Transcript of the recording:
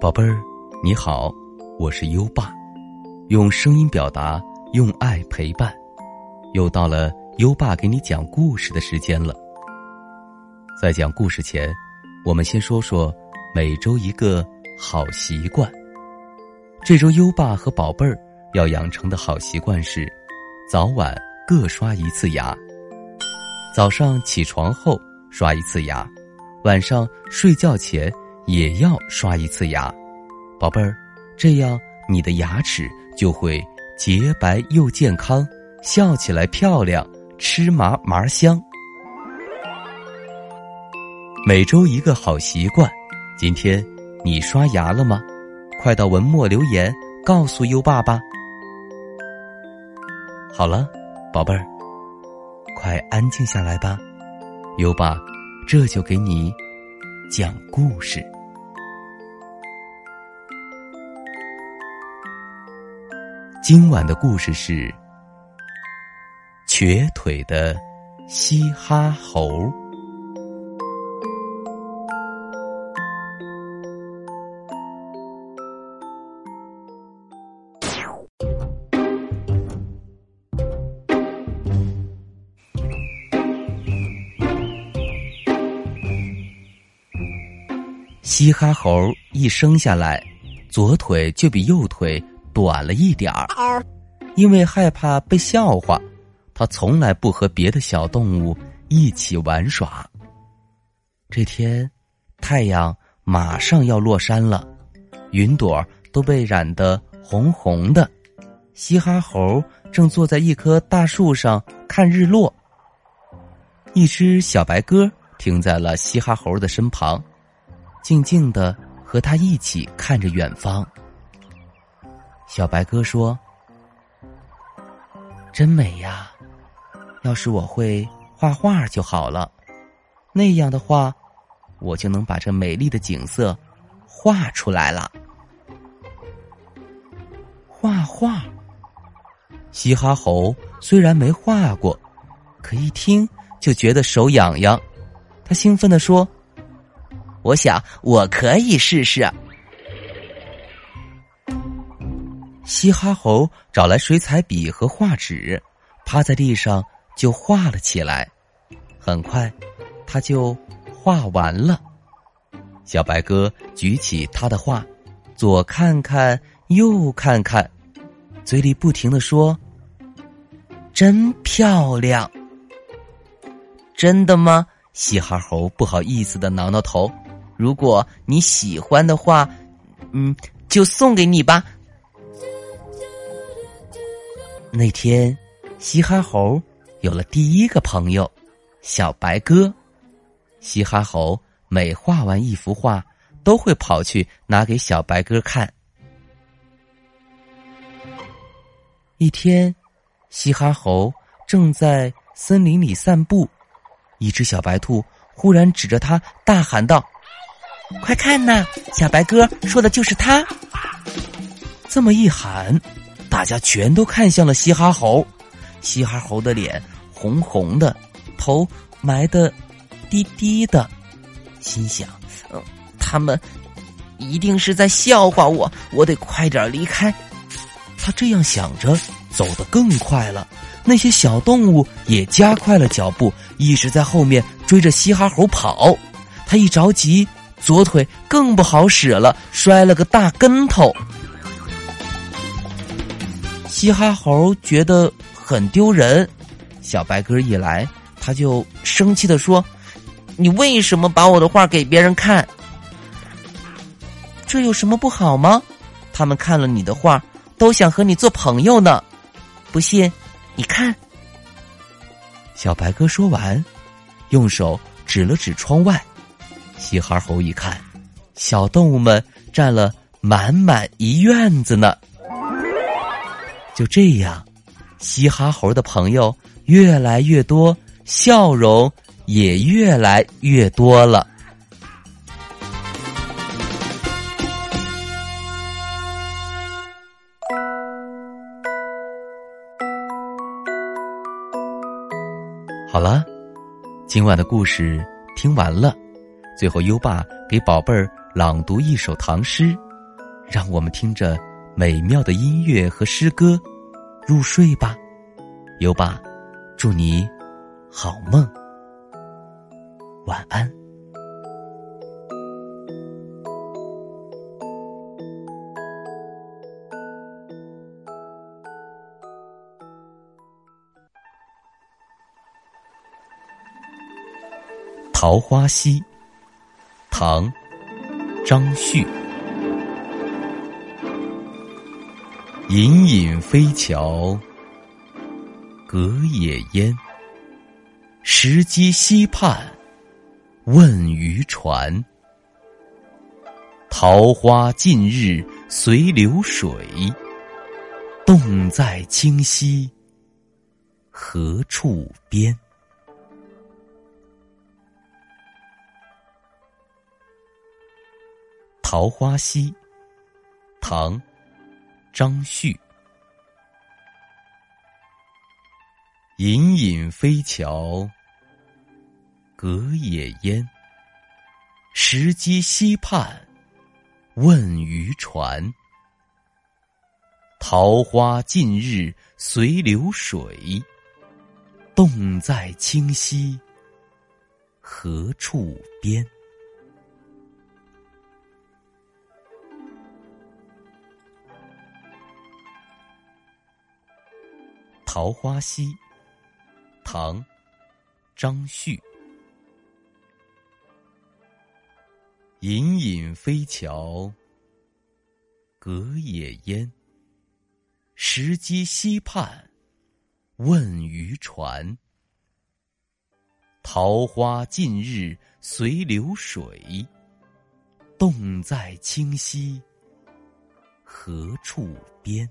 宝贝儿，你好，我是优爸，用声音表达，用爱陪伴，又到了优爸给你讲故事的时间了。在讲故事前，我们先说说每周一个好习惯。这周优爸和宝贝儿要养成的好习惯是，早晚各刷一次牙。早上起床后刷一次牙，晚上睡觉前。也要刷一次牙，宝贝儿，这样你的牙齿就会洁白又健康，笑起来漂亮，吃麻麻香。每周一个好习惯，今天你刷牙了吗？快到文末留言告诉优爸爸。好了，宝贝儿，快安静下来吧，优爸这就给你讲故事。今晚的故事是瘸腿的嘻哈猴。嘻哈猴一生下来，左腿就比右腿。短了一点儿，因为害怕被笑话，他从来不和别的小动物一起玩耍。这天，太阳马上要落山了，云朵都被染得红红的。嘻哈猴正坐在一棵大树上看日落。一只小白鸽停在了嘻哈猴的身旁，静静的和他一起看着远方。小白鸽说：“真美呀！要是我会画画就好了，那样的话，我就能把这美丽的景色画出来了。”画画，嘻哈猴虽然没画过，可一听就觉得手痒痒。他兴奋的说：“我想我可以试试。”嘻哈猴找来水彩笔和画纸，趴在地上就画了起来。很快，他就画完了。小白鸽举起他的画，左看看，右看看，嘴里不停的说：“真漂亮。”真的吗？嘻哈猴不好意思的挠挠头。如果你喜欢的话，嗯，就送给你吧。那天，嘻哈猴有了第一个朋友，小白鸽。嘻哈猴每画完一幅画，都会跑去拿给小白鸽看。一天，嘻哈猴正在森林里散步，一只小白兔忽然指着他大喊道：“快看呐，小白鸽说的就是他！”这么一喊。大家全都看向了嘻哈猴，嘻哈猴的脸红红的，头埋的低低的，心想：“，他们一定是在笑话我，我得快点离开。”他这样想着，走得更快了。那些小动物也加快了脚步，一直在后面追着嘻哈猴跑。他一着急，左腿更不好使了，摔了个大跟头。嘻哈猴觉得很丢人，小白鸽一来，他就生气的说：“你为什么把我的画给别人看？这有什么不好吗？他们看了你的画，都想和你做朋友呢。不信，你看。”小白鸽说完，用手指了指窗外。嘻哈猴一看，小动物们占了满满一院子呢。就这样，嘻哈猴的朋友越来越多，笑容也越来越多了。好了，今晚的故事听完了，最后优爸给宝贝儿朗读一首唐诗，让我们听着美妙的音乐和诗歌入睡吧。优爸，祝你好梦，晚安。《桃花溪》唐·张旭，隐隐飞桥隔野烟，石矶溪畔问渔船。桃花尽日随流水，洞在清溪何处边？《桃花溪》唐·张旭，隐隐飞桥隔野烟，石矶溪畔问渔船。桃花尽日随流水，洞在清溪何处边？《桃花溪》唐·张旭，隐隐飞桥隔野烟，石矶溪畔问渔船。桃花尽日随流水，洞在清溪何处边？